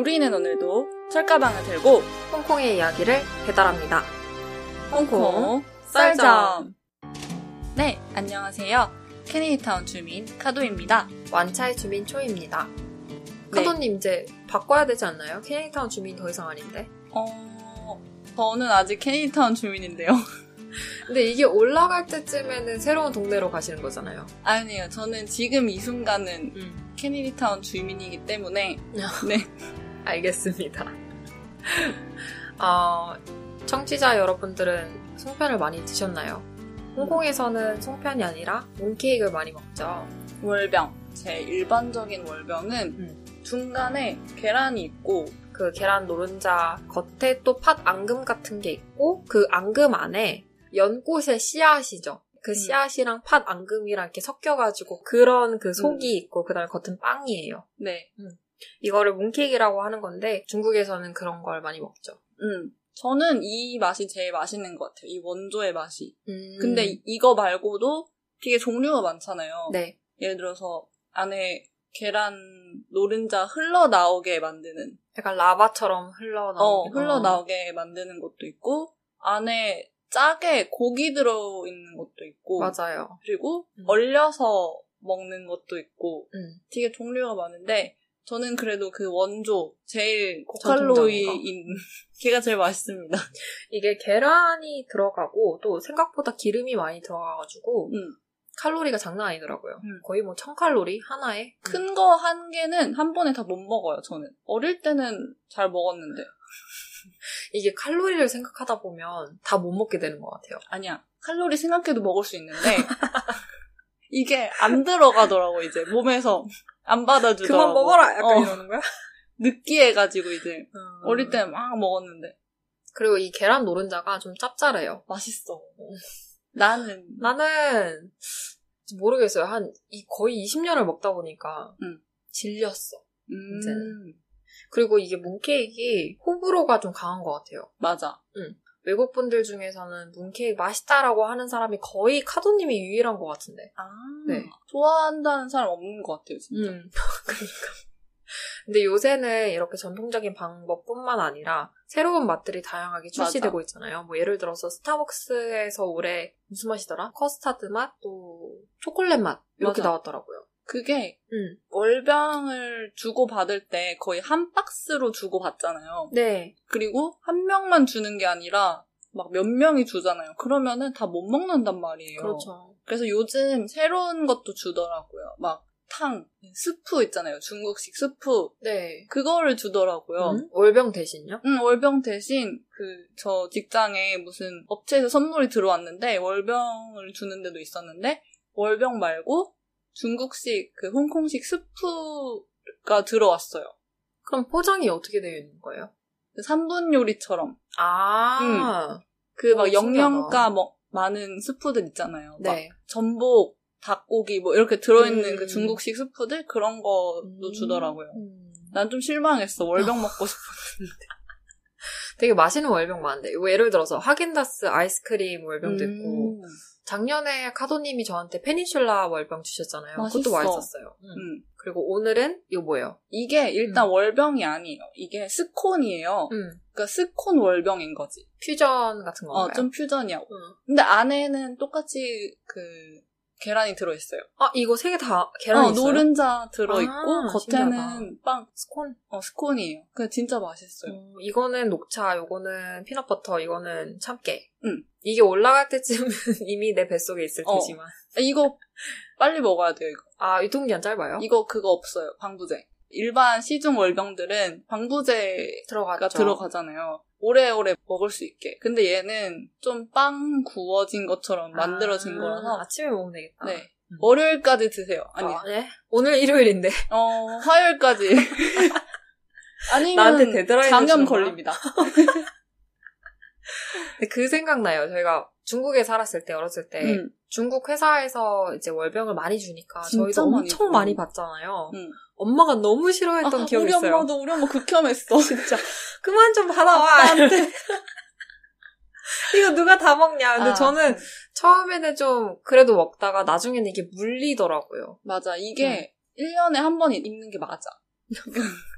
우리는 오늘도 철가방을 들고 홍콩의 이야기를 배달합니다. 홍콩 썰점. 네, 안녕하세요. 케네디타운 주민 카도입니다. 완차의 주민 초입니다. 네. 카도님 이제 바꿔야 되지 않나요? 케네디타운 주민 더 이상 아닌데. 어, 저는 아직 케네디타운 주민인데요. 근데 이게 올라갈 때쯤에는 새로운 동네로 가시는 거잖아요. 아니에요. 저는 지금 이 순간은 음. 케네디타운 주민이기 때문에 네. 알겠습니다. 어, 청취자 여러분들은 송편을 많이 드셨나요? 홍콩에서는 송편이 아니라 몬케이크를 많이 먹죠. 월병. 제 일반적인 월병은 음. 중간에 계란이 있고 그 계란 노른자 겉에 또 팥 앙금 같은 게 있고 그 앙금 안에 연꽃의 씨앗이죠. 그 음. 씨앗이랑 팥 앙금이랑 이렇게 섞여가지고 그런 그 속이 있고 그다음에 겉은 빵이에요. 네. 이거를 몬케이크라고 하는 건데 중국에서는 그런 걸 많이 먹죠. 음. 저는 이 맛이 제일 맛있는 것 같아요. 이 원조의 맛이. 음. 근데 이- 이거 말고도 되게 종류가 많잖아요. 네. 예를 들어서 안에 계란 노른자 흘러나오게 만드는 약간 라바처럼 흘러나오는 어, 흘러나오게 만드는 것도 있고 안에 짜게 고기 들어있는 것도 있고 맞아요. 그리고 음. 얼려서 먹는 것도 있고 음. 되게 종류가 많은데 저는 그래도 그 원조 제일 고칼로리인 걔가 제일 맛있습니다. 이게 계란이 들어가고 또 생각보다 기름이 많이 들어가가지고 음. 칼로리가 장난 아니더라고요. 음. 거의 뭐 1000칼로리 하나에 큰 거 한 개는 한 번에 다 못 먹어요, 저는. 어릴 때는 잘 먹었는데. 이게 칼로리를 생각하다 보면 다 못 먹게 되는 것 같아요. 아니야. 칼로리 생각해도 먹을 수 있는데, 이게 안 들어가더라고, 이제. 몸에서 안 받아주더라고. 약간 어. 이러는 거야? 느끼해가지고, 이제. 어릴 음. 때막 먹었는데. 그리고 이 계란 노른자가 좀 짭짤해요. 맛있어. 나는. 나는 모르겠어요. 한 이 거의 20년을 먹다 보니까 음. 질렸어. 음, 이제는. 그리고 이게 문케이크 호불호가 좀 강한 것 같아요. 맞아. 외국 분들 중에서는 문케이크 맛있다라고 하는 사람이 거의 카도님이 유일한 것 같은데. 아. 네. 좋아한다는 사람 없는 것 같아요, 진짜. 음. 그러니까. 근데 요새는 이렇게 전통적인 방법뿐만 아니라 새로운 맛들이 다양하게 출시되고 있잖아요. 뭐 예를 들어서 스타벅스에서 올해 무슨 맛이더라? 커스타드 맛, 또 초콜릿 맛 이렇게 맞아. 나왔더라고요. 그게 음. 월병을 주고 받을 때 거의 한 박스로 주고 받잖아요. 네. 그리고 한 명만 주는 게 아니라 막 몇 명이 주잖아요. 그러면은 다 못 먹는단 말이에요. 그렇죠. 그래서 요즘 새로운 것도 주더라고요. 막 탕, 스프 있잖아요. 중국식 스프. 네. 그거를 주더라고요. 음? 월병 대신요? 응, 월병 대신 그 저 직장에 무슨 업체에서 선물이 들어왔는데 월병을 주는 데도 있었는데 월병 말고 중국식 그 홍콩식 스프가 들어왔어요. 그럼 포장이 어떻게 되어 있는 거예요? 그 3분 요리처럼 아. 그막 어, 신기하다. 영양가 뭐 많은 스프들 있잖아요. 막 네. 전복, 닭고기 뭐 이렇게 들어있는 음. 그 중국식 스프들 그런 것도 음. 주더라고요. 음. 난좀 실망했어. 월병 먹고 싶었는데. 되게 맛있는 월병 많은데. 뭐 예를 들어서 하겐다스 아이스크림 월병도 음. 있고 작년에 카도님이 저한테 페닌슐라 월병 주셨잖아요. 그것도 맛있어. 맛있었어요. 음. 음. 그리고 오늘은 이거 뭐예요? 이게 일단 음. 월병이 아니에요. 이게 스콘이에요. 음. 그러니까 스콘 월병인 거지. 퓨전 같은 건가요? 어, 좀 퓨전이야. 음. 근데 안에는 똑같이 그 계란이 들어있어요. 아 이거 세 개 다 계란 어, 있어요? 노른자 들어있고 아, 겉에는 신기하다. 빵, 스콘. 어, 스콘이에요. 그 진짜 맛있어요. 어, 이거는 녹차, 요거는 peanut butter, 이거는 참깨. 음. 이게 올라갈 때쯤은 이미 내 뱃속에 있을 어. 테지만. 아, 이거 빨리 먹어야 돼요, 이거. 아 유통기한 짧아요? 이거 그거 없어요, 방부제. 일반 시중 월병들은 방부제가 들어가죠. 들어가잖아요. 오래오래 먹을 수 있게. 근데 얘는 좀 빵 구워진 것처럼 만들어진 아, 거라서 아침에 먹으면 되겠다. 네. 음. 월요일까지 드세요. 아니, 아, 네? 오늘 일요일인데. 어, 화요일까지. 아니면 나한테 주는 거야? 걸립니다. 그 생각나요. 저희가 중국에 살았을 때, 어렸을 때. 음. 중국 회사에서 이제 월병을 많이 주니까 저희도 많이 엄청 줘. 많이 받잖아요. 음. 엄마가 너무 싫어했던 아, 기억이 우리 있어요. 엄마도 우리 엄마 극혐했어. 진짜. 그만 좀 받아와. 아빠한테. 이거 누가 다 먹냐. 근데 아, 저는 처음에는 좀 그래도 먹다가 나중에는 이게 물리더라고요. 맞아. 이게 1년에 한 번 입는 게 맞아.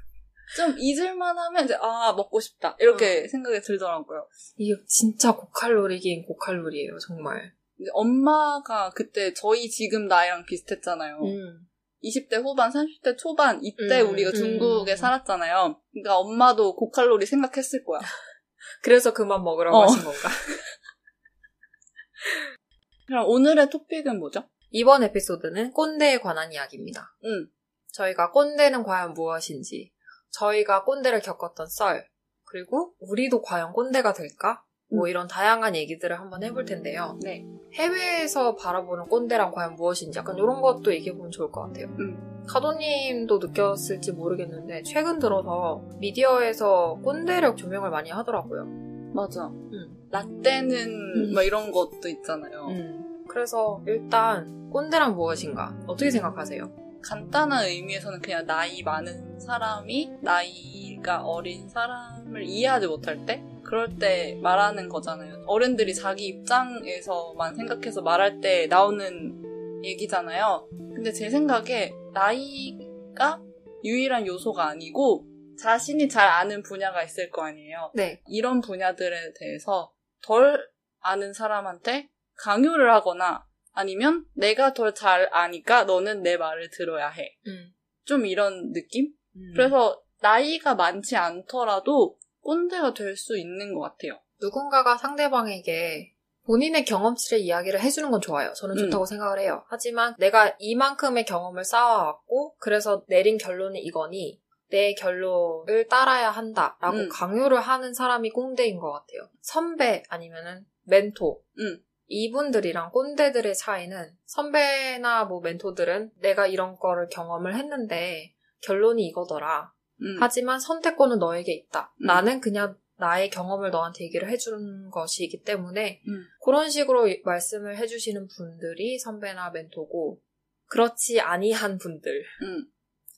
좀 잊을만 하면 이제, 아, 먹고 싶다. 이렇게 어. 생각이 들더라고요. 이게 진짜 고칼로리긴 고칼로리예요, 정말. 엄마가 그때 저희 지금 나이랑 비슷했잖아요. 음. 20대 후반, 30대 초반, 이때 음, 우리가 중국에 음. 살았잖아요. 그러니까 엄마도 고칼로리 생각했을 거야. 그래서 그만 먹으라고 어. 하신 건가? 그럼 오늘의 토픽은 뭐죠? 이번 에피소드는 꼰대에 관한 이야기입니다. 응. 저희가 꼰대는 과연 무엇인지, 저희가 꼰대를 겪었던 썰, 그리고 우리도 과연 꼰대가 될까? 뭐 음. 이런 다양한 얘기들을 한번 해볼 텐데요. 네. 해외에서 바라보는 꼰대란 과연 무엇인지 약간 이런 것도 얘기해보면 좋을 것 같아요. 음. 카도님도 느꼈을지 모르겠는데 최근 들어서 미디어에서 꼰대력 조명을 많이 하더라고요. 맞아. 음. 라떼는 음. 막 이런 것도 있잖아요. 음. 그래서 일단 꼰대란 무엇인가 어떻게 생각하세요? 간단한 의미에서는 그냥 나이 많은 사람이 나이가 어린 사람을 이해하지 못할 때 그럴 때 말하는 거잖아요. 어른들이 자기 입장에서만 생각해서 말할 때 나오는 얘기잖아요. 근데 제 생각에 나이가 유일한 요소가 아니고 자신이 잘 아는 분야가 있을 거 아니에요. 네. 이런 분야들에 대해서 덜 아는 사람한테 강요를 하거나 아니면 내가 더 잘 아니까 너는 내 말을 들어야 해. 음. 좀 이런 느낌? 음. 그래서 나이가 많지 않더라도 꼰대가 될 수 있는 것 같아요. 누군가가 상대방에게 본인의 경험치를 이야기를 해주는 건 좋아요. 저는 음. 좋다고 생각을 해요. 하지만 내가 이만큼의 경험을 쌓아왔고 그래서 내린 결론이 이거니 내 결론을 따라야 한다라고 음. 강요를 하는 사람이 꼰대인 것 같아요. 선배 아니면은 멘토 음. 이분들이랑 꼰대들의 차이는 선배나 뭐 멘토들은 내가 이런 거를 경험을 했는데 결론이 이거더라. 음. 하지만 선택권은 너에게 있다. 음. 나는 그냥 나의 경험을 너한테 얘기를 해주는 것이기 때문에 음. 그런 식으로 말씀을 해주시는 분들이 선배나 멘토고 그렇지 아니한 분들 음.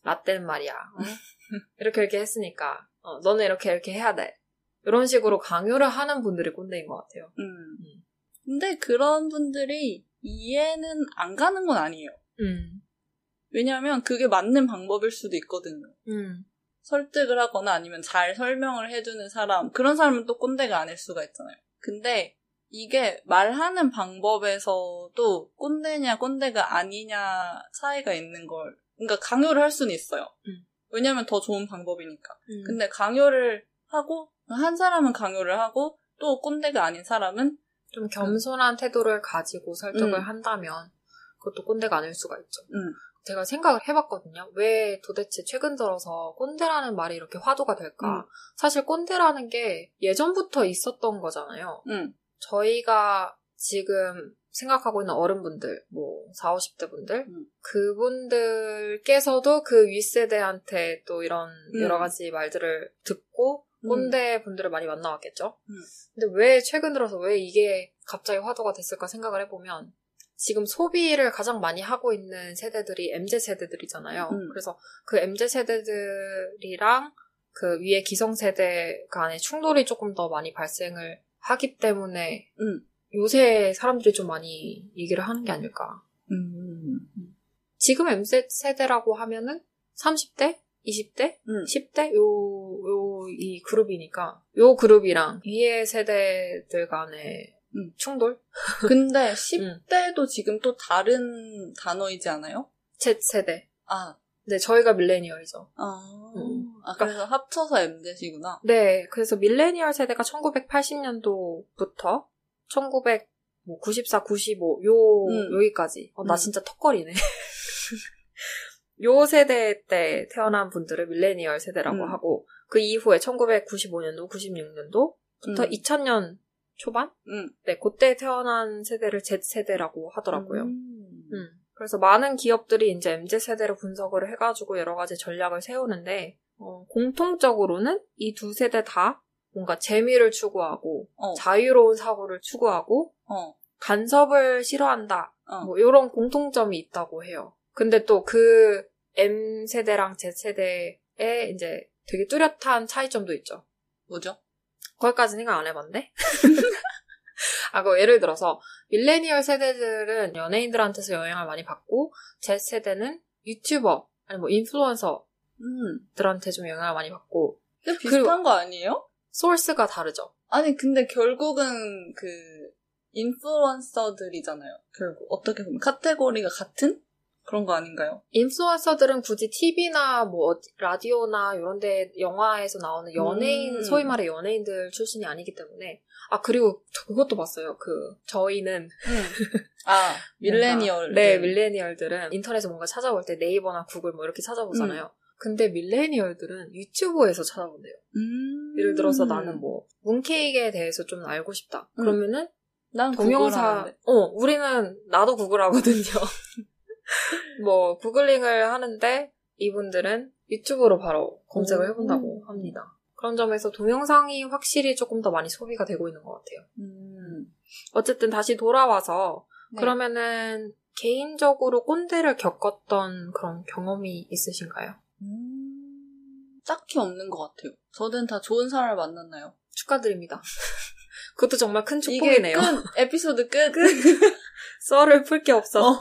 라떼는 말이야 어? 이렇게 이렇게 했으니까 어, 너는 이렇게 이렇게 해야 돼 이런 식으로 강요를 하는 분들이 꼰대인 것 같아요. 음. 음. 근데 그런 분들이 이해는 안 가는 건 아니에요. 음, 왜냐하면 그게 맞는 방법일 수도 있거든요. 음, 설득을 하거나 아니면 잘 설명을 해주는 사람, 그런 사람은 또 꼰대가 아닐 수가 있잖아요. 근데 이게 말하는 방법에서도 꼰대냐 꼰대가 아니냐 차이가 있는 걸, 그러니까 강요를 할 수는 있어요. 음. 왜냐면 더 좋은 방법이니까. 음. 근데 강요를 하고, 한 사람은 강요를 하고, 또 꼰대가 아닌 사람은, 좀 겸손한 태도를 가지고 설득을 음. 한다면 그것도 꼰대가 아닐 수가 있죠. 음, 제가 생각을 해봤거든요. 왜 도대체 최근 들어서 꼰대라는 말이 이렇게 화두가 될까? 음. 사실 꼰대라는 게 예전부터 있었던 거잖아요. 음, 저희가 지금 생각하고 있는 어른분들, 뭐, 40, 50대 분들, 음. 그분들께서도 그 윗세대한테 또 이런 음. 여러 가지 말들을 듣고 음. 꼰대 분들을 많이 만나왔겠죠? 음. 근데 왜 최근 들어서 왜 이게 갑자기 화두가 됐을까 생각을 해보면 지금 소비를 가장 많이 하고 있는 세대들이 MZ 세대들이잖아요. 음. 그래서 그 MZ 세대들이랑 그 위에 기성 세대 간의 충돌이 조금 더 많이 발생을 하기 때문에 음. 요새 사람들이 좀 많이 얘기를 하는 게 아닐까. 음, 지금 MZ 세대라고 하면은 30대? 20대? 음. 10대? 요, 요, 이 그룹이니까, 요 그룹이랑 위에 세대들 간의 음. 충돌? 근데 10대도 지금 또 다른 단어이지 않아요? Z 세대. 아, 네, 저희가 밀레니얼이죠. 아, 음. 아 그래서 합쳐서 MZ이구나. 네, 그래서 밀레니얼 세대가 1980년도부터 1994, 95, 요, 음. 여기까지. 어, 나 음. 진짜 턱걸이네. 요 세대 때 태어난 분들을 밀레니얼 세대라고 음. 하고, 그 이후에 1995년도, 96년도부터 음. 2000년 초반? 음. 네, 그때 태어난 세대를 Z세대라고 하더라고요. 음. 음. 그래서 많은 기업들이 이제 MZ세대로 분석을 해가지고 여러 가지 전략을 세우는데, 어, 공통적으로는 이 두 세대 다 뭔가 재미를 추구하고, 어, 자유로운 사고를 추구하고, 어, 간섭을 싫어한다. 어. 뭐, 이런 공통점이 있다고 해요. 근데 또 그 M세대랑 Z세대에 이제 되게 뚜렷한 차이점도 있죠. 뭐죠? 거기까지 생각 안 해봤는데? 아, 그 예를 들어서, 밀레니얼 세대들은 연예인들한테서 영향을 많이 받고, Z세대는 유튜버, 아니 뭐 인플루언서, 사람들한테 좀 영향을 많이 받고. 근데 비슷한 거 아니에요? 소스가 다르죠. 아니 근데 결국은 그 인플루언서들이잖아요. 결국 어떻게 보면 카테고리가 같은 그런 거 아닌가요? 인플루언서들은 굳이 TV나 뭐 라디오나 이런 데 영화에서 나오는 연예인 음. 소위 말해 연예인들 출신이 아니기 때문에 아 그리고 저 그것도 봤어요. 그 저희는 아 밀레니얼 네 밀레니얼들은 인터넷에 뭔가 찾아볼 때 네이버나 구글 뭐 이렇게 찾아보잖아요. 근데 밀레니얼들은 유튜브에서 찾아본대요. 음. 예를 들어서 나는 뭐 문케이크에 대해서 좀 알고 싶다. 음. 그러면은 난 동영상 구글하는데. 어 우리는 나도 구글 하거든요. 뭐 구글링을 하는데 이분들은 유튜브로 바로 검색을 오. 해본다고 합니다. 그런 점에서 동영상이 확실히 조금 더 많이 소비가 되고 있는 것 같아요. 음. 어쨌든 다시 돌아와서 네. 그러면은 개인적으로 꼰대를 겪었던 그런 경험이 있으신가요? 음. 딱히 없는 것 같아요. 저는 다 좋은 사람을 만났나요? 축하드립니다. 그것도 정말 큰 축복이네요. 끝 에피소드 끝. 썰을 풀 게 없어. 어.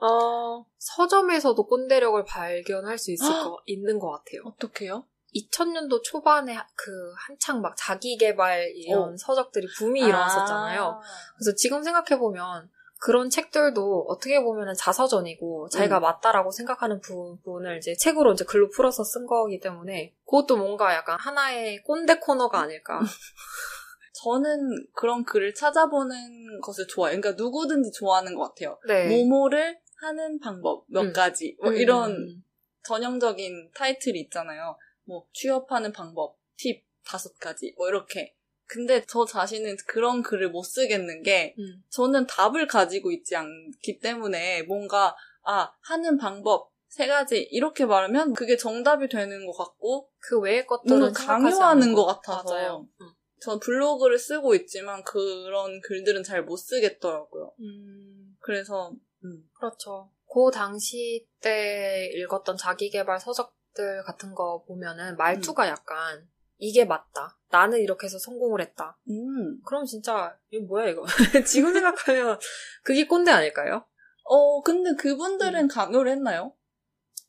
어, 서점에서도 꼰대력을 발견할 수 있을 거, 있는 것 같아요. 어떻게요? 2000년도 초반에 그 한창 막 자기 개발 이런 어. 서적들이 붐이 일어났었잖아요. 그래서 지금 생각해 보면 그런 책들도 어떻게 보면 자서전이고 자기가 음. 맞다라고 생각하는 부분을 이제 책으로 이제 글로 풀어서 쓴 거기 때문에 그것도 뭔가 약간 하나의 꼰대 코너가 아닐까. 저는 그런 글을 찾아보는 것을 좋아해요. 그러니까 누구든지 좋아하는 것 같아요. 네. 모모를 하는 방법 몇 음. 가지 뭐 음. 이런 전형적인 타이틀이 있잖아요. 뭐 취업하는 방법 팁 다섯 가지 뭐 이렇게. 근데 저 자신은 그런 글을 못 쓰겠는 게 음. 저는 답을 가지고 있지 않기 때문에 뭔가 아 하는 방법 세 가지 이렇게 말하면 그게 정답이 되는 것 같고 그 외의 것들은 강요하는 것 같아서. 맞아요. 음. 전 블로그를 쓰고 있지만 그런 글들은 잘 못 쓰겠더라고요. 음. 그래서 음. 그렇죠. 그 당시 때 읽었던 자기개발 서적들 같은 거 보면은 말투가 음. 약간 이게 맞다. 나는 이렇게 해서 성공을 했다. 음. 그럼 진짜 이거 뭐야 이거? 지금 생각하면 그게 꼰대 아닐까요? 어, 근데 그분들은 강요를 했나요?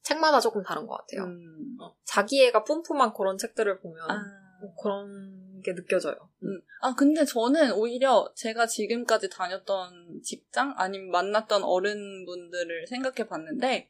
책마다 조금 다른 것 같아요. 음. 어, 자기애가 뿜뿜한 그런 책들을 보면 아. 뭐 그런 게 느껴져요. 음. 아, 근데 저는 오히려 제가 지금까지 다녔던 직장 아니면 만났던 어른분들을 생각해 봤는데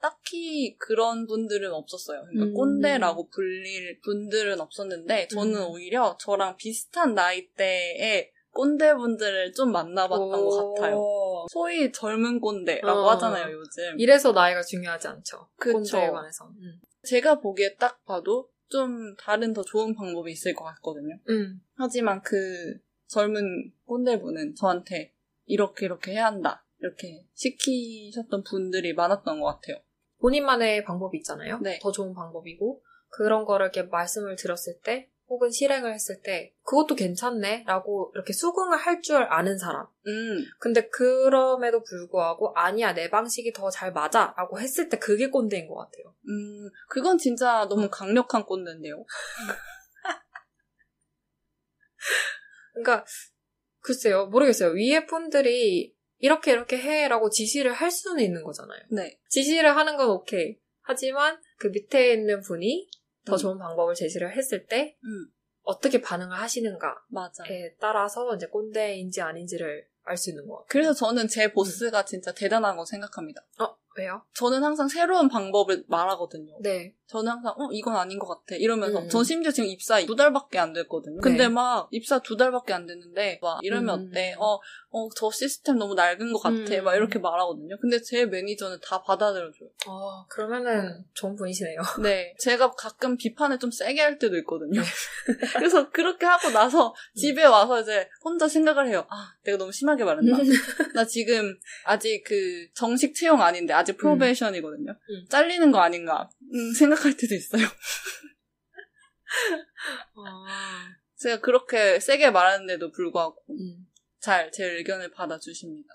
딱히 그런 분들은 없었어요. 그러니까 음. 꼰대라고 불릴 분들은 없었는데 저는 음. 오히려 저랑 비슷한 나이대의 꼰대분들을 좀 만나봤던 것 같아요. 오. 소위 젊은 꼰대라고 어. 하잖아요, 요즘. 이래서 나이가 중요하지 않죠. 그쵸. 꼰대에 관해서. 음. 제가 보기에 딱 봐도 좀 다른 더 좋은 방법이 있을 것 같거든요. 음. 하지만 그 젊은 꼰대분은 저한테 이렇게 이렇게 해야 한다. 이렇게 시키셨던 분들이 많았던 것 같아요. 본인만의 방법이 있잖아요. 네. 더 좋은 방법이고 그런 거를 이렇게 말씀을 드렸을 때 혹은 실행을 했을 때 그것도 괜찮네 라고 이렇게 수긍을 할 줄 아는 사람. 음, 근데 그럼에도 불구하고 아니야 내 방식이 더 잘 맞아 라고 했을 때 그게 꼰대인 것 같아요. 음, 그건 진짜 너무 강력한 꼰대인데요. 그러니까 글쎄요 모르겠어요. 위에 분들이 이렇게 이렇게 해라고 지시를 할 수는 있는 거잖아요. 네. 지시를 하는 건 오케이. 하지만 그 밑에 있는 분이 더 음. 좋은 방법을 제시를 했을 때 음, 어떻게 반응을 하시는가에 맞아. 따라서 이제 꼰대인지 아닌지를 알 수 있는 것 같아요. 그래서 저는 제 보스가 진짜 대단하고 생각합니다. 어, 왜요? 저는 항상 새로운 방법을 말하거든요. 네. 저는 항상 어 이건 아닌 것 같아 이러면서 음. 전 심지어 지금 입사 두 달밖에 안 됐거든요. 근데 막 입사 두 달밖에 안 됐는데 막 이러면 음. 어때? 어어 저 시스템 너무 낡은 것 같아 음. 막 이렇게 말하거든요. 근데 제 매니저는 다 받아들여줘요. 어, 그러면은 좋은 분이시네요. 네, 제가 가끔 비판을 좀 세게 할 때도 있거든요. 그래서 그렇게 하고 나서 집에 와서 이제 혼자 생각을 해요. 아, 내가 너무 심하게 말했나? 나 지금 아직 그 정식 채용 아닌데 아직 프로베이션이거든요. 음. 잘리는 거 아닌가? 음, 생각할 때도 있어요. 아, 제가 그렇게 세게 말하는데도 불구하고 음. 잘제 의견을 받아주십니다.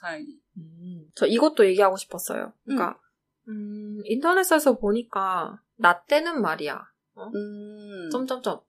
다행히. 음. 저 이것도 얘기하고 싶었어요. 그러니까 음, 인터넷에서 보니까 나 때는 말이야. 음. 점점점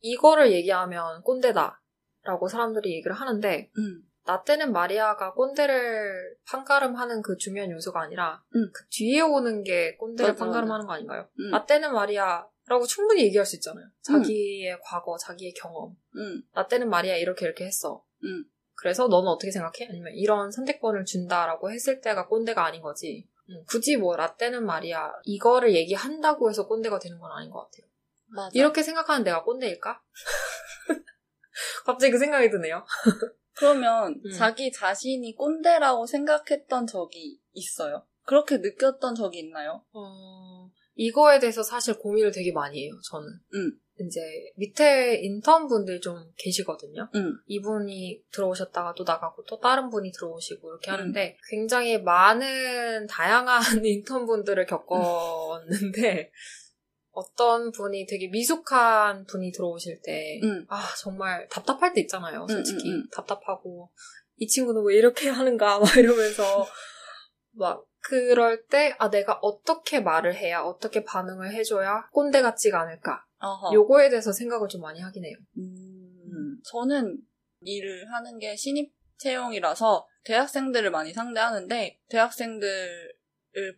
이거를 얘기하면 꼰대다. 라고 사람들이 얘기를 하는데 음. 나 때는 마리아가 꼰대를 판가름하는 그 중요한 요소가 아니라 응. 그 뒤에 오는 게 꼰대를 맞아, 판가름하는 거 아닌가요? 응. 나 때는 마리아라고 충분히 얘기할 수 있잖아요. 자기의 과거, 자기의 경험. 응. 나 때는 마리아 이렇게 이렇게 했어. 응. 그래서 너는 어떻게 생각해? 아니면 이런 선택권을 준다라고 했을 때가 꼰대가 아닌 거지. 음, 굳이 뭐 라떼는 말이야 이거를 얘기한다고 해서 꼰대가 되는 건 아닌 것 같아요. 맞아. 이렇게 생각하는 내가 꼰대일까? 갑자기 그 생각이 드네요. 그러면 음. 자기 자신이 꼰대라고 생각했던 적이 있어요? 그렇게 느꼈던 적이 있나요? 어, 이거에 대해서 사실 고민을 되게 많이 해요, 저는. 음. 이제 밑에 인턴분들 좀 계시거든요. 응. 이분이 들어오셨다가 또 나가고 또 다른 분이 들어오시고 이렇게 음. 하는데 굉장히 많은 다양한 인턴분들을 겪었는데 어떤 분이 되게 미숙한 분이 들어오실 때 응. 아, 정말 답답할 때 있잖아요, 솔직히. 음, 음, 음. 답답하고, 이 친구는 왜 이렇게 하는가, 막 이러면서, 막, 그럴 때, 아, 내가 어떻게 말을 해야, 어떻게 반응을 해줘야 꼰대 같지가 않을까. 어허. 요거에 대해서 생각을 좀 많이 하긴 해요. 음, 저는 일을 하는 게 신입 채용이라서 대학생들을 많이 상대하는데 대학생들을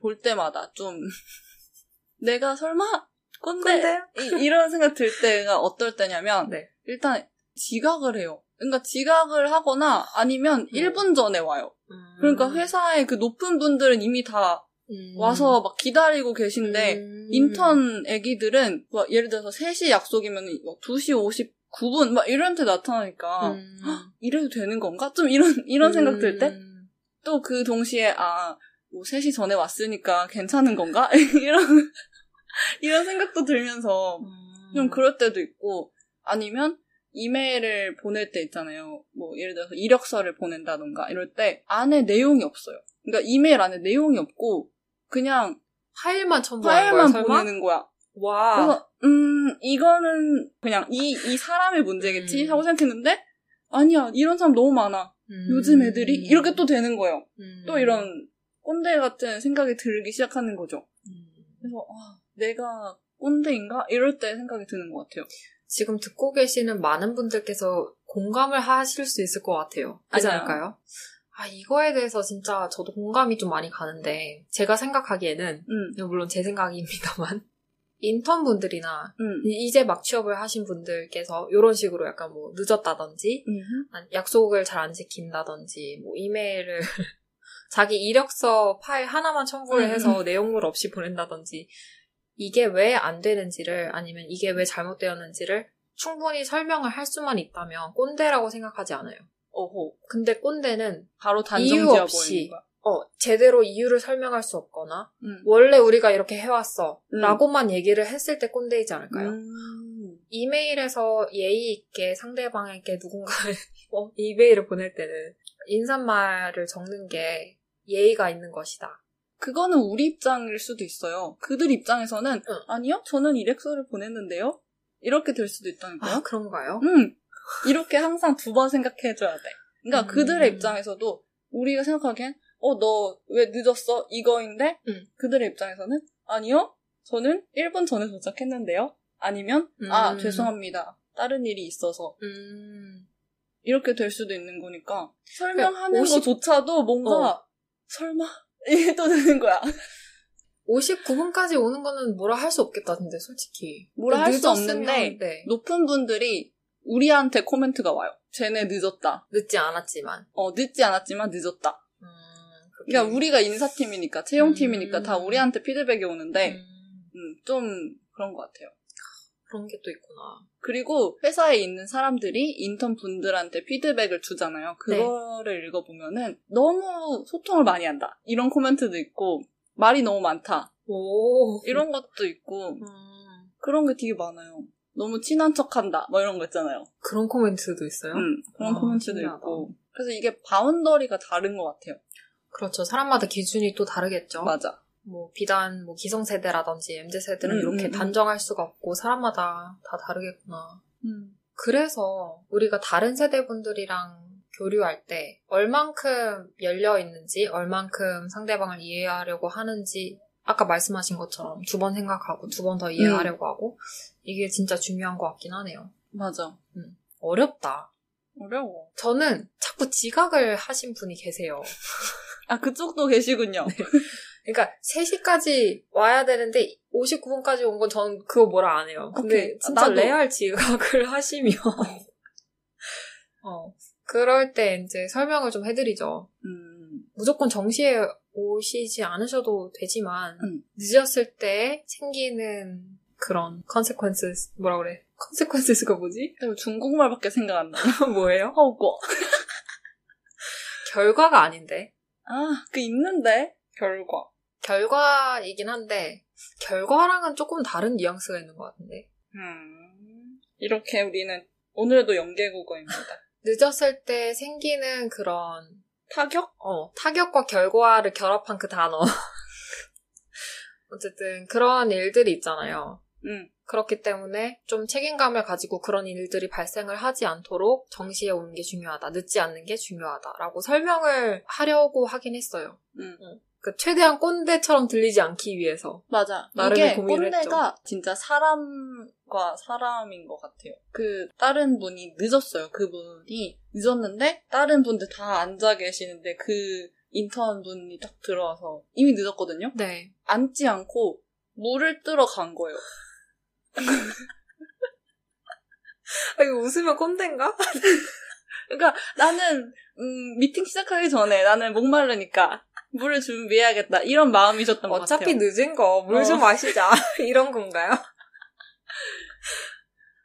볼 때마다 좀 내가 설마 꼰대 이, 이런 생각 들 때가 어떨 때냐면 네. 일단 지각을 해요. 그러니까 지각을 하거나 아니면 음. 1분 전에 와요. 그러니까 회사의 그 높은 분들은 이미 다 음. 와서 막 기다리고 계신데 음. 인턴 애기들은 막 예를 들어서 3시 약속이면 2시 59분 막 이런 때 나타나니까 음. 이래도 되는 건가? 좀 이런 이런 생각 들 때또 음. 그 동시에 아, 뭐 3시 전에 왔으니까 괜찮은 건가? 이런 이런 생각도 들면서 음. 좀 그럴 때도 있고 아니면 이메일을 보낼 때 있잖아요. 뭐 예를 들어서 이력서를 보낸다던가 이럴 때 안에 내용이 없어요. 그러니까 이메일 안에 내용이 없고 그냥 파일만 첨부하는 거야, 파일만 설마? 보내는 거야. 와. 그래서 음 이거는 그냥 이 이 사람의 문제겠지 음. 하고 생각했는데 아니야 이런 사람 너무 많아. 음. 요즘 애들이 이렇게 또 되는 거예요. 음. 또 이런 꼰대 같은 생각이 들기 시작하는 거죠. 음. 그래서 아, 내가 꼰대인가 이럴 때 생각이 드는 것 같아요. 지금 듣고 계시는 많은 분들께서 공감을 하실 수 있을 것 같아요. 그렇지 아니요. 않을까요? 아, 이거에 대해서 진짜 저도 공감이 좀 많이 가는데, 제가 생각하기에는, 음, 물론 제 생각입니다만, 인턴분들이나, 음, 이제 막 취업을 하신 분들께서 이런 식으로 약간 뭐 늦었다든지, 음, 아니, 약속을 잘 안 지킨다든지, 뭐 이메일을, 자기 이력서 파일 하나만 첨부를 음. 해서 내용물 없이 보낸다든지, 이게 왜 안 되는지를, 아니면 이게 왜 잘못되었는지를 충분히 설명을 할 수만 있다면 꼰대라고 생각하지 않아요. 어호. 근데 꼰대는, 바로 이유 없이. 어, 제대로 이유를 설명할 수 없거나, 음. 원래 우리가 이렇게 해왔어. 음. 라고만 얘기를 했을 때 꼰대이지 않을까요? 음. 이메일에서 예의 있게 상대방에게 누군가의 어, 이메일을 보낼 때는 인사말을 적는 게 예의가 있는 것이다. 그거는 우리 입장일 수도 있어요. 그들 입장에서는 응. 아니요, 저는 이렉서를 보냈는데요. 이렇게 될 수도 있다니까요. 아, 그런가요? 음, 이렇게 항상 두 번 생각해줘야 돼. 그러니까 음. 그들의 입장에서도 우리가 생각하기엔 어, 너 왜 늦었어? 이거인데 음. 그들의 입장에서는 아니요, 저는 1분 전에 도착했는데요. 아니면 아, 음. 죄송합니다. 다른 일이 있어서 음, 이렇게 될 수도 있는 거니까 설명하는 50 거조차도 뭔가 어. 설마 이게 또 되는 거야. 59분까지 오는 거는 뭐라 할 수 없겠다, 근데 솔직히. 뭐라 할 수 없는데 네, 높은 분들이 우리한테 코멘트가 와요. 쟤네 늦었다. 늦지 않았지만. 어, 늦지 않았지만 늦었다. 음. 그러니까 우리가 인사팀이니까 채용팀이니까 음. 다 우리한테 피드백이 오는데 음, 음, 좀 그런 것 같아요. 그런 게 또 있구나. 그리고 회사에 있는 사람들이 인턴 분들한테 피드백을 주잖아요. 네. 그거를 읽어보면은 너무 소통을 많이 한다. 이런 코멘트도 있고 말이 너무 많다. 오. 이런 것도 있고 음, 그런 게 되게 많아요. 너무 친한 척 한다. 뭐 이런 거 있잖아요. 그런 코멘트도 있어요? 음, 그런 아, 코멘트도 신기하다. 있고. 그래서 이게 boundary가 다른 것 같아요. 그렇죠. 사람마다 기준이 또 다르겠죠. 맞아. 뭐 비단 뭐 기성세대라든지 MZ세대는 음, 이렇게 음, 음. 단정할 수가 없고 사람마다 다 다르겠구나. 음. 그래서 우리가 다른 세대분들이랑 교류할 때 얼만큼 열려 있는지, 얼만큼 상대방을 이해하려고 하는지 아까 말씀하신 것처럼 두 번 생각하고 두 번 더 이해하려고 하고 이게 진짜 중요한 것 같긴 하네요. 맞아. 어렵다. 어려워. 저는 자꾸 지각을 하신 분이 계세요. 아, 그쪽도 계시군요. 그러니까 3시까지 와야 되는데 59분까지 온 건 전 그거 뭐라 안 해요. 근데 오케이. 진짜 나도. 레알 지각을 하시면 어 그럴 때 이제 설명을 좀 해드리죠. 음, 무조건 정시에 오시지 않으셔도 되지만 음. 늦었을 때 생기는 그런 consequences 뭐라 그래? consequences가 뭐지? 중국말밖에 생각 안 나. 뭐예요? 허고. 결과가 아닌데 아, 그 있는데? 결과. 결과이긴 한데 결과랑은 조금 다른 뉘앙스가 있는 것 같은데 음, 이렇게 우리는 오늘도 연계국어입니다. 늦었을 때 생기는 그런 타격? 어, 타격과 결과를 결합한 그 단어. 어쨌든 그런 일들이 있잖아요. 응. 그렇기 때문에 좀 책임감을 가지고 그런 일들이 발생을 하지 않도록 정시에 오는 게 중요하다. 늦지 않는 게 중요하다라고 설명을 하려고 하긴 했어요. 응. 그 최대한 꼰대처럼 들리지 않기 위해서. 맞아. 나름의 이게 고민을 꼰대가 진짜 사람과 사람인 것 같아요. 그 다른 분이 늦었어요. 그분이 늦었는데 다른 분들 다 앉아 계시는데 그 인턴 분이 딱 들어와서 이미 늦었거든요. 네. 앉지 않고 물을 뜨러 간 거예요. 아, 이거 웃으면 꼰대인가? 그러니까 나는 음, 미팅 시작하기 전에 나는 목마르니까 물을 준비해야겠다 이런 마음이셨던 것 어차피 같아요. 늦은 거 물좀 어. 마시자. 이런 건가요?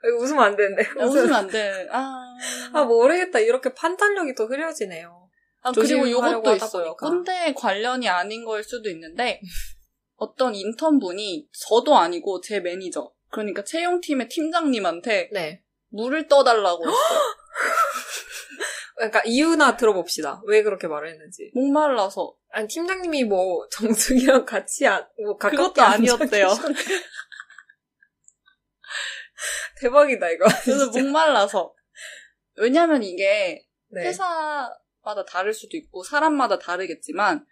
아, 웃으면 안 되는데. 아, 웃으면 안 돼. 아, 아, 모르겠다. 이렇게 판단력이 더 흐려지네요. 아, 그리고 하다 있어요. 꼰대 관련이 아닌 거일 수도 있는데 어떤 인턴분이 저도 아니고 제 매니저 그러니까 채용팀의 팀장님한테 네. 물을 떠달라고 했어요. 그러니까 이유나 들어봅시다. 왜 그렇게 말을 했는지. 목말라서 아니 팀장님이 뭐 정숙이랑 같이 안, 뭐 가깝게 아니었대요. 대박이다 이거. 진짜. 목말라서 왜냐면 이게 네. 회사마다 다를 수도 있고 사람마다 다르겠지만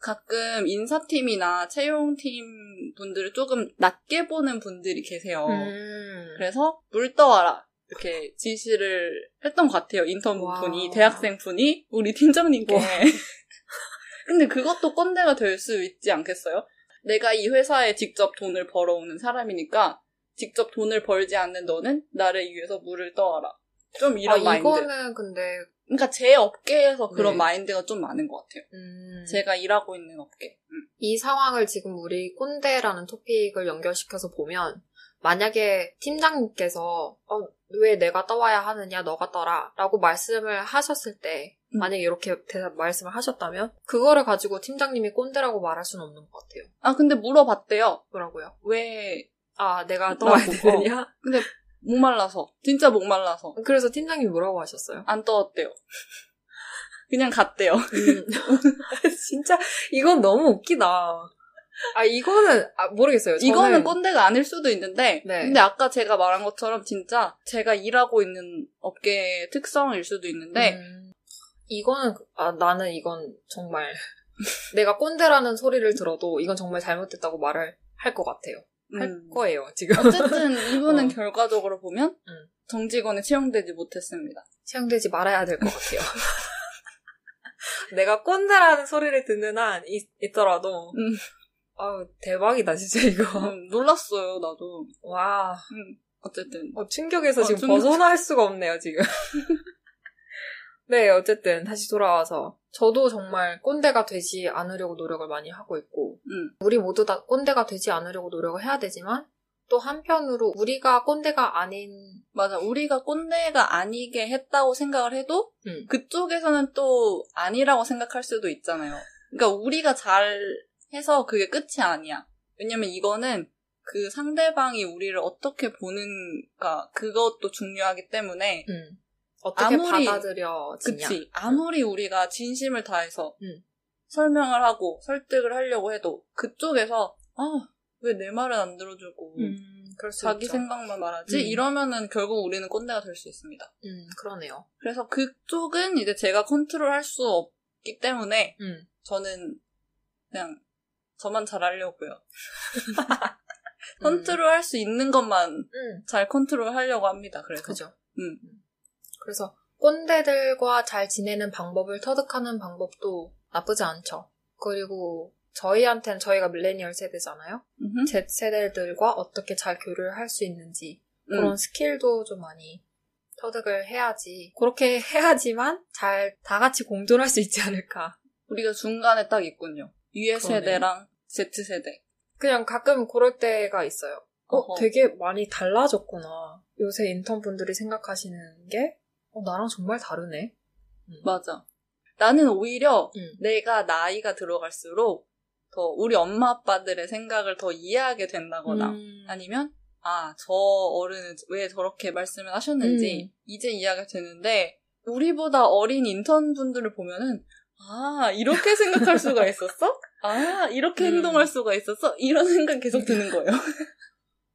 가끔 인사팀이나 채용팀 분들을 조금 낮게 보는 분들이 계세요. 음. 그래서 물 떠와라 이렇게 지시를 했던 것 같아요. 인턴 와. 분이 대학생 분이 우리 팀장님께. 와. 근데 그것도 꼰대가 될 수 있지 않겠어요? 내가 이 회사에 직접 돈을 벌어오는 사람이니까 직접 돈을 벌지 않는 너는 나를 위해서 물을 떠와라. 좀 이런 아, 마인드. 이거는 근데 그러니까 제 업계에서 그런 네. 마인드가 좀 많은 것 같아요. 음, 제가 일하고 있는 업계. 음. 이 상황을 지금 우리 꼰대라는 토픽을 연결시켜서 보면 만약에 팀장님께서 어, 왜 내가 떠와야 하느냐 너가 떠라 라고 말씀을 하셨을 때 음. 만약에 이렇게 대답 말씀을 하셨다면 그거를 가지고 팀장님이 꼰대라고 말할 수는 없는 것 같아요. 아 근데 물어봤대요. 뭐라고요? 왜 아 내가 떠와야 되느냐? 근데 목말라서 진짜 목말라서 그래서 팀장님이 뭐라고 하셨어요? 안 떠왔대요. 그냥 갔대요. 음. 진짜 이건 너무 웃기다. 아 이거는 아, 모르겠어요. 저는 이거는 꼰대가 아닐 수도 있는데, 네. 근데 아까 제가 말한 것처럼 진짜 제가 일하고 있는 업계의 특성일 수도 있는데, 음, 이거는 아 나는 이건 정말 내가 꼰대라는 소리를 들어도 이건 정말 잘못됐다고 말을 할 것 같아요. 할 음, 거예요 지금. 어쨌든 이분은 어. 결과적으로 보면 음. 정직원에 채용되지 못했습니다. 채용되지 말아야 될 것 같아요. 내가 꼰대라는 소리를 듣는 한 있, 있더라도 음. 아우 대박이다 진짜 이거. 음, 놀랐어요, 나도. 와 음, 어쨌든. 어, 충격에서 어, 지금 충격. 벗어날 수가 없네요, 지금. 네, 어쨌든 다시 돌아와서 저도 정말 꼰대가 되지 않으려고 노력을 많이 하고 있고 음, 우리 모두 다 꼰대가 되지 않으려고 노력을 해야 되지만 또 한편으로 우리가 꼰대가 아닌 맞아. 우리가 꼰대가 아니게 했다고 생각을 해도, 음. 그쪽에서는 또 아니라고 생각할 수도 있잖아요. 그러니까 우리가 잘 해서 그게 끝이 아니야. 왜냐면 이거는 그 상대방이 우리를 어떻게 보는가, 그것도 중요하기 때문에, 음, 어떻게 아무리- 받아들여지냐. 그치. 아무리 우리가 진심을 다해서 음. 설명을 하고 설득을 하려고 해도 그쪽에서 아, 왜 내 말은 안 들어주고 음, 자기 있죠. 생각만 말하지? 음. 이러면은 결국 우리는 꼰대가 될 수 있습니다. 음, 그러네요. 그래서 그쪽은 이제 제가 컨트롤 할 수 없기 때문에 음, 저는 그냥 저만 잘하려고요. 음, 컨트롤 할 수 있는 것만 음, 잘 컨트롤 하려고 합니다. 그래서 그죠. 음. 그래서 꼰대들과 잘 지내는 방법을 터득하는 방법도 나쁘지 않죠. 그리고 저희한테는 저희가 밀레니얼 세대잖아요. 음흠. Z 세대들과 어떻게 잘 교류를 할 수 있는지 그런 음. 스킬도 좀 많이 터득을 해야지. 그렇게 해야지만 잘 다 같이 공존할 수 있지 않을까. 우리가 중간에 딱 있군요. 그러네요. 세대랑 Z 세대. 그냥 가끔 그럴 때가 있어요. 어, 어허. 되게 많이 달라졌구나. 요새 인턴 분들이 생각하시는 게, 어, 나랑 정말 다르네. 음. 맞아. 나는 오히려 음. 내가 나이가 들어갈수록 더 우리 엄마 아빠들의 생각을 더 이해하게 된다거나 음. 아니면 아, 저 어른은 왜 저렇게 말씀을 하셨는지 음. 이제 이해가 되는데 우리보다 어린 인턴 분들을 보면은 아, 이렇게 생각할 수가 있었어? 아, 이렇게 음. 행동할 수가 있었어? 이런 생각 계속 드는 거예요.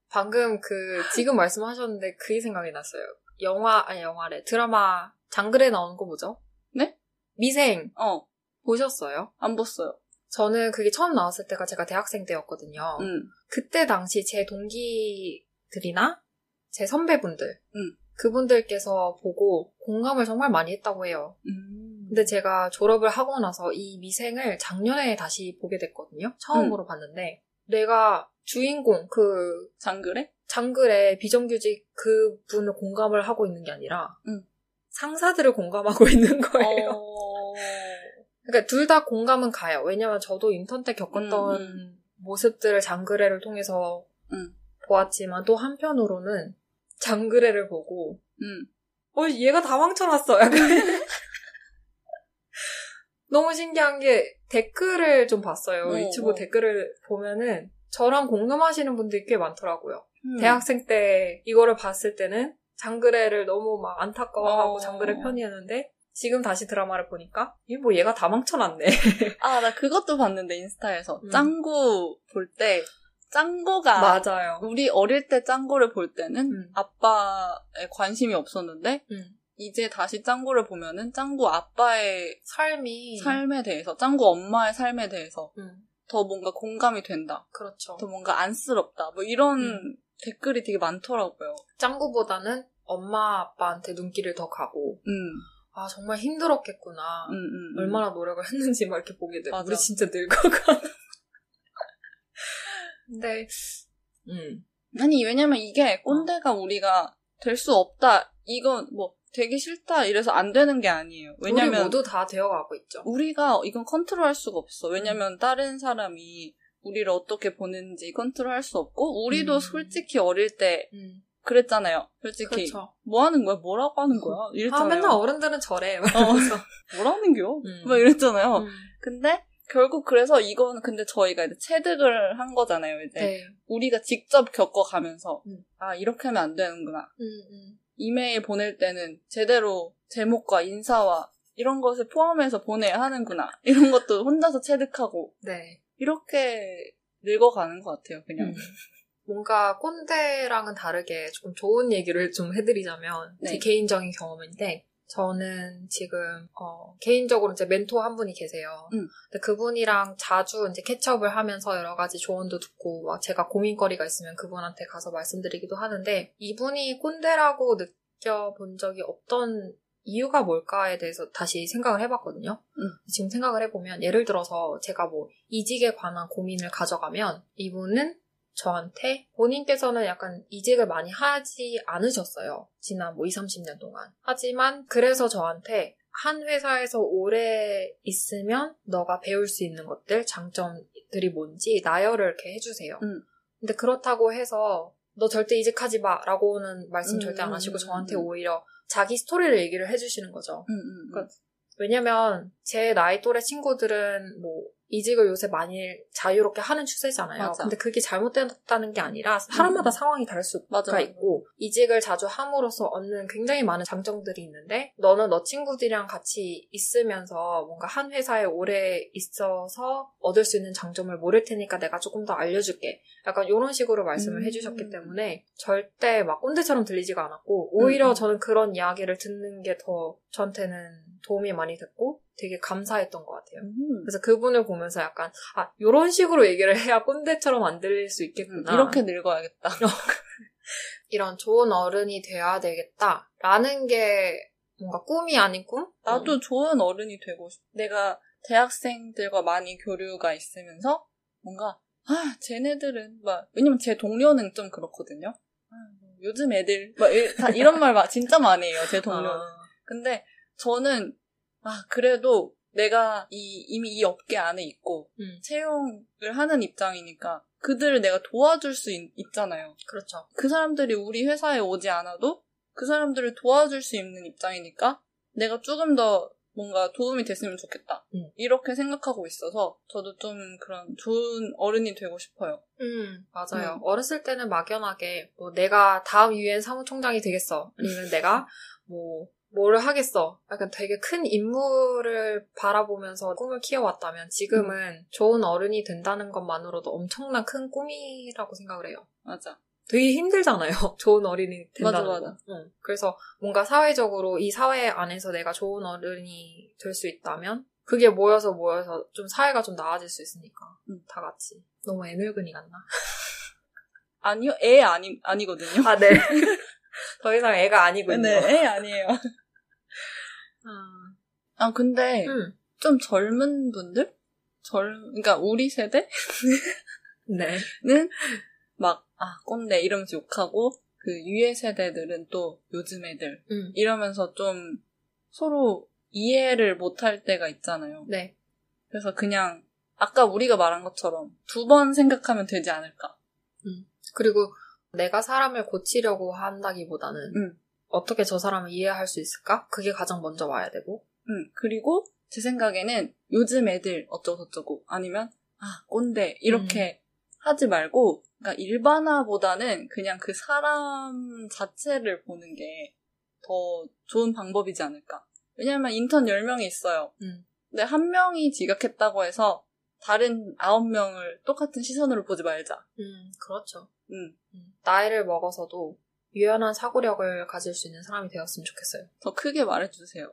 방금 그, 지금 말씀하셨는데 그게 생각이 났어요. 영화, 아니 영화래. 드라마 장글에 나오는 거 뭐죠? 네? 미생 어, 보셨어요? 안 봤어요. 저는 그게 처음 나왔을 때가 제가 대학생 때였거든요. 음. 그때 당시 제 동기들이나 제 선배분들, 음. 그분들께서 보고 공감을 정말 많이 했다고 해요. 음. 근데 제가 졸업을 하고 나서 이 미생을 작년에 다시 보게 됐거든요. 처음으로 음. 봤는데 내가 주인공 그 장그래? 장글의 비정규직 그분을 공감을 하고 있는 게 아니라 음. 상사들을 공감하고 있는 거예요. 어... 그러니까 둘 다 공감은 가요. 왜냐면 저도 인턴 때 겪었던 음, 모습들을 장그래를 통해서 음. 보았지만 또 한편으로는 장그래를 보고 음. 어 얘가 다 망쳐놨어. 약간 너무 신기한 게 댓글을 좀 봤어요. 어, 유튜브 어. 댓글을 보면은 저랑 공감하시는 분들이 꽤 많더라고요. 음. 대학생 때 이거를 봤을 때는 장그래를 너무 막 안타까워하고 어. 장그래 편이었는데 지금 다시 드라마를 보니까 이뭐 얘가 다 망쳐놨네. 아, 나 그것도 봤는데, 인스타에서. 음. 짱구 볼 때, 짱구가, 맞아요. 우리 어릴 때 짱구를 볼 때는 음. 아빠에 관심이 없었는데, 음. 이제 다시 짱구를 보면은 짱구 아빠의 삶이 삶에 대해서, 짱구 엄마의 삶에 대해서 음, 더 뭔가 공감이 된다. 그렇죠. 더 뭔가 안쓰럽다. 뭐 이런 음. 댓글이 되게 많더라고요. 짱구보다는 엄마 아빠한테 눈길을 더 가고 음, 아 정말 힘들었겠구나. 음, 음. 음. 얼마나 노력을 했는지 막 이렇게 보게 돼. 맞아. 우리 진짜 늙어가. 근데 음 아니, 왜냐면 이게 꼰대가 우리가 될 수 없다. 이건 뭐 되기 싫다. 이래서 안 되는 게 아니에요. 우리 왜냐면 모두 다 되어가고 있죠. 우리가 이건 컨트롤할 수가 없어. 왜냐면 다른 사람이 우리를 어떻게 보는지 컨트롤할 수 없고 우리도 음. 솔직히 어릴 때 음, 그랬잖아요. 솔직히 그렇죠. 뭐 하는 거야? 뭐라고 하는 거야? 아 이랬잖아요. 맨날 어른들은 저래. 이러면서. 뭐라는겨? 음. 막 이랬잖아요. 음, 근데 결국 그래서 이건 근데 저희가 이제 체득을 한 거잖아요. 이제 네. 우리가 직접 겪어가면서 음. 아 이렇게 하면 안 되는구나. 이메일 보낼 때는 제대로 제목과 인사와 이런 것을 포함해서 보내야 하는구나. 이런 것도 혼자서 체득하고 네. 이렇게 늙어가는 것 같아요. 그냥. 음. 뭔가 꼰대랑은 다르게 조금 좋은 얘기를 좀 해드리자면 네. 제 개인적인 경험인데 저는 지금 어, 개인적으로 이제 멘토 한 분이 계세요. 음. 근데 그분이랑 자주 이제 캐치업을 하면서 여러 가지 조언도 듣고 막 제가 고민거리가 있으면 그분한테 가서 말씀드리기도 하는데 이분이 꼰대라고 느껴본 적이 없던 이유가 뭘까에 대해서 다시 생각을 해봤거든요. 음. 지금 생각을 해보면 예를 들어서 제가 뭐 이직에 관한 고민을 가져가면 이분은 저한테 본인께서는 약간 이직을 많이 하지 않으셨어요. 지난 뭐 20, 30년 동안. 하지만 그래서 저한테 한 회사에서 오래 있으면 너가 배울 수 있는 것들, 장점들이 뭔지 나열을 이렇게 해주세요. 음. 근데 그렇다고 해서 너 절대 이직하지 마 라고는 말씀 음, 절대 안 음, 하시고 음, 저한테 음. 오히려 자기 스토리를 얘기를 해주시는 거죠. 그러니까 왜냐면 제 나이 또래 친구들은 뭐 이직을 요새 많이 자유롭게 하는 추세잖아요. 맞아. 근데 그게 잘못됐다는 게 아니라 사람마다 음. 상황이 다를 수가 맞아. 있고 이직을 자주 함으로써 얻는 굉장히 많은 장점들이 있는데 너는 너 친구들이랑 같이 있으면서 뭔가 한 회사에 오래 있어서 얻을 수 있는 장점을 모를 테니까 내가 조금 더 알려줄게. 약간 이런 식으로 말씀을 음. 해주셨기 때문에 절대 막 꼰대처럼 들리지가 않았고 오히려 음. 저는 그런 이야기를 듣는 게 더 저한테는 도움이 많이 됐고 되게 감사했던 것 같아요. 음. 그래서 그분을 보면서 약간 아 이런 식으로 얘기를 해야 꼰대처럼 안 들릴 수 음, 있겠구나. 이렇게 늙어야겠다. 이런 좋은 어른이 돼야 되겠다라는 게 뭔가 꿈이 아닌 꿈? 나도 음. 좋은 어른이 되고 싶. 내가 대학생들과 많이 교류가 있으면서 뭔가 아 쟤네들은 막 왜냐면 제 동료는 좀 그렇거든요. 아, 뭐 요즘 애들 막 이런 말 막 진짜 많이 해요 제 동료는. 아, 근데 저는 아 그래도 내가 이 이미 이 업계 안에 있고 음, 채용을 하는 입장이니까 그들을 내가 도와줄 수 있, 있잖아요. 그렇죠. 그 사람들이 우리 회사에 오지 않아도 그 사람들을 도와줄 수 있는 입장이니까 내가 조금 더 뭔가 도움이 됐으면 좋겠다. 음. 이렇게 생각하고 있어서 저도 좀 그런 좋은 어른이 되고 싶어요. 음, 맞아요. 음. 어렸을 때는 막연하게, 뭐, 내가 다음 유엔 사무총장이 되겠어. 아니면 내가, 뭐, 뭐를 하겠어. 약간 되게 큰 인물을 바라보면서 꿈을 키워왔다면, 지금은 좋은 어른이 된다는 것만으로도 엄청난 큰 꿈이라고 생각을 해요. 맞아. 되게 힘들잖아요. 좋은 어른이 된다는 맞아, 거. 맞아. 응. 그래서 뭔가 사회적으로 이 사회 안에서 내가 좋은 어른이 될 수 있다면 그게 모여서 모여서 좀 사회가 좀 나아질 수 있으니까 응. 다 같이. 너무 애늙은이 같나? 아니요, 애 아니, 아니거든요. 아, 네. 더 이상 애가 아니군요. 네, 애 아니에요. 아, 아, 근데 음. 좀 젊은 분들? 젊, 그러니까 우리 세대는 네. 막, 아, 꼰대 이러면서 욕하고 그 유예 세대들은 또 요즘 애들 음. 이러면서 좀 서로 이해를 못할 때가 있잖아요. 네. 그래서 그냥 아까 우리가 말한 것처럼 두 번 생각하면 되지 않을까. 그리고 내가 사람을 고치려고 한다기보다는 음. 어떻게 저 사람을 이해할 수 있을까? 그게 가장 먼저 와야 되고. 음, 그리고 제 생각에는 요즘 애들 어쩌고저쩌고 아니면 아 꼰대 이렇게 하지 말고 그러니까 일반화보다는 그냥 그 사람 자체를 보는 게 더 좋은 방법이지 않을까. 왜냐면 인턴 10명이 있어요. 음. 근데 한 명이 지각했다고 해서 다른 9명을 똑같은 시선으로 보지 말자. 음, 그렇죠. 음, 음. 나이를 먹어서도 유연한 사고력을 가질 수 있는 사람이 되었으면 좋겠어요. 더 크게 말해주세요.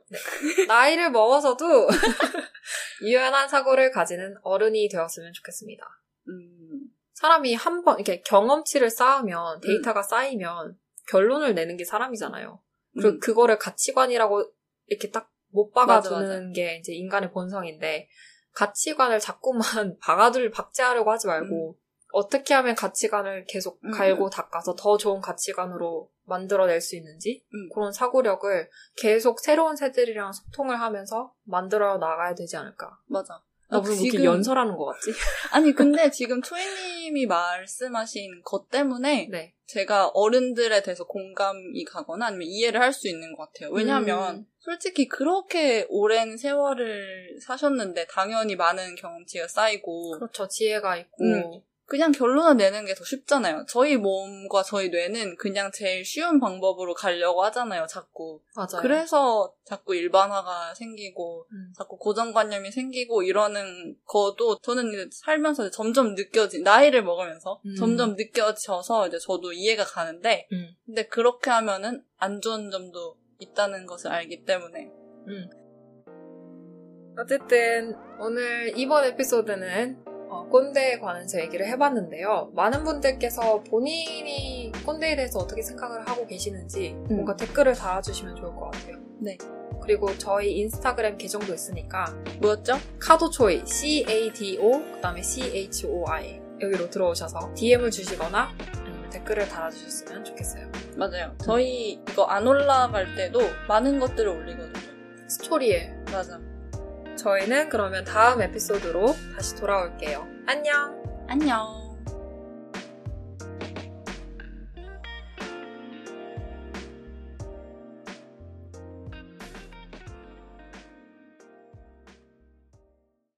나이를 먹어서도 유연한 사고를 가지는 어른이 되었으면 좋겠습니다. 음, 사람이 한 번, 이렇게 경험치를 쌓으면, 데이터가 쌓이면, 결론을 내는 게 사람이잖아요. 그, 음. 그거를 가치관이라고 이렇게 딱 못 박아두는 게 이제 인간의 본성인데, 가치관을 자꾸만 박아둘, 박제하려고 하지 말고, 어떻게 하면 가치관을 계속 음. 갈고 닦아서 더 좋은 가치관으로 만들어낼 수 있는지, 음. 그런 사고력을 계속 새로운 세대들이랑 소통을 하면서 만들어 나가야 되지 않을까. 맞아. 나 무슨 이렇게 연설하는 것 같지? 아니 근데 지금 초이님이 말씀하신 것 때문에 네. 제가 어른들에 대해서 공감이 가거나 아니면 이해를 할 수 있는 것 같아요. 왜냐하면 음. 솔직히 그렇게 오랜 세월을 사셨는데 당연히 많은 경험치가 쌓이고 그렇죠. 지혜가 있고. 음. 그냥 결론을 내는 게 더 쉽잖아요. 저희 몸과 저희 뇌는 그냥 제일 쉬운 방법으로 가려고 하잖아요, 자꾸. 맞아요. 그래서 자꾸 일반화가 생기고 음. 자꾸 고정관념이 생기고 이러는 거도 저는 살면서 점점 느껴지 나이를 먹으면서 음. 점점 느껴져서 이제 저도 이해가 가는데 음. 근데 그렇게 하면은 안 좋은 점도 있다는 것을 알기 때문에 음. 어쨌든 오늘 이번 에피소드는 어, 꼰대에 관해서 얘기를 해봤는데요. 많은 분들께서 본인이 꼰대에 대해서 어떻게 생각을 하고 계시는지 뭔가 댓글을 달아주시면 좋을 것 같아요. 네. 그리고 저희 인스타그램 계정도 있으니까 뭐였죠? 카도초이 C-A-D-O 그 다음에 C-H-O-I 여기로 들어오셔서 DM을 주시거나 아니면 댓글을 달아주셨으면 좋겠어요. 맞아요. 저희 이거 안 올라갈 때도 많은 것들을 올리거든요. 스토리에 맞아. 저희는 그러면 다음 에피소드로 다시 돌아올게요. 안녕! 안녕.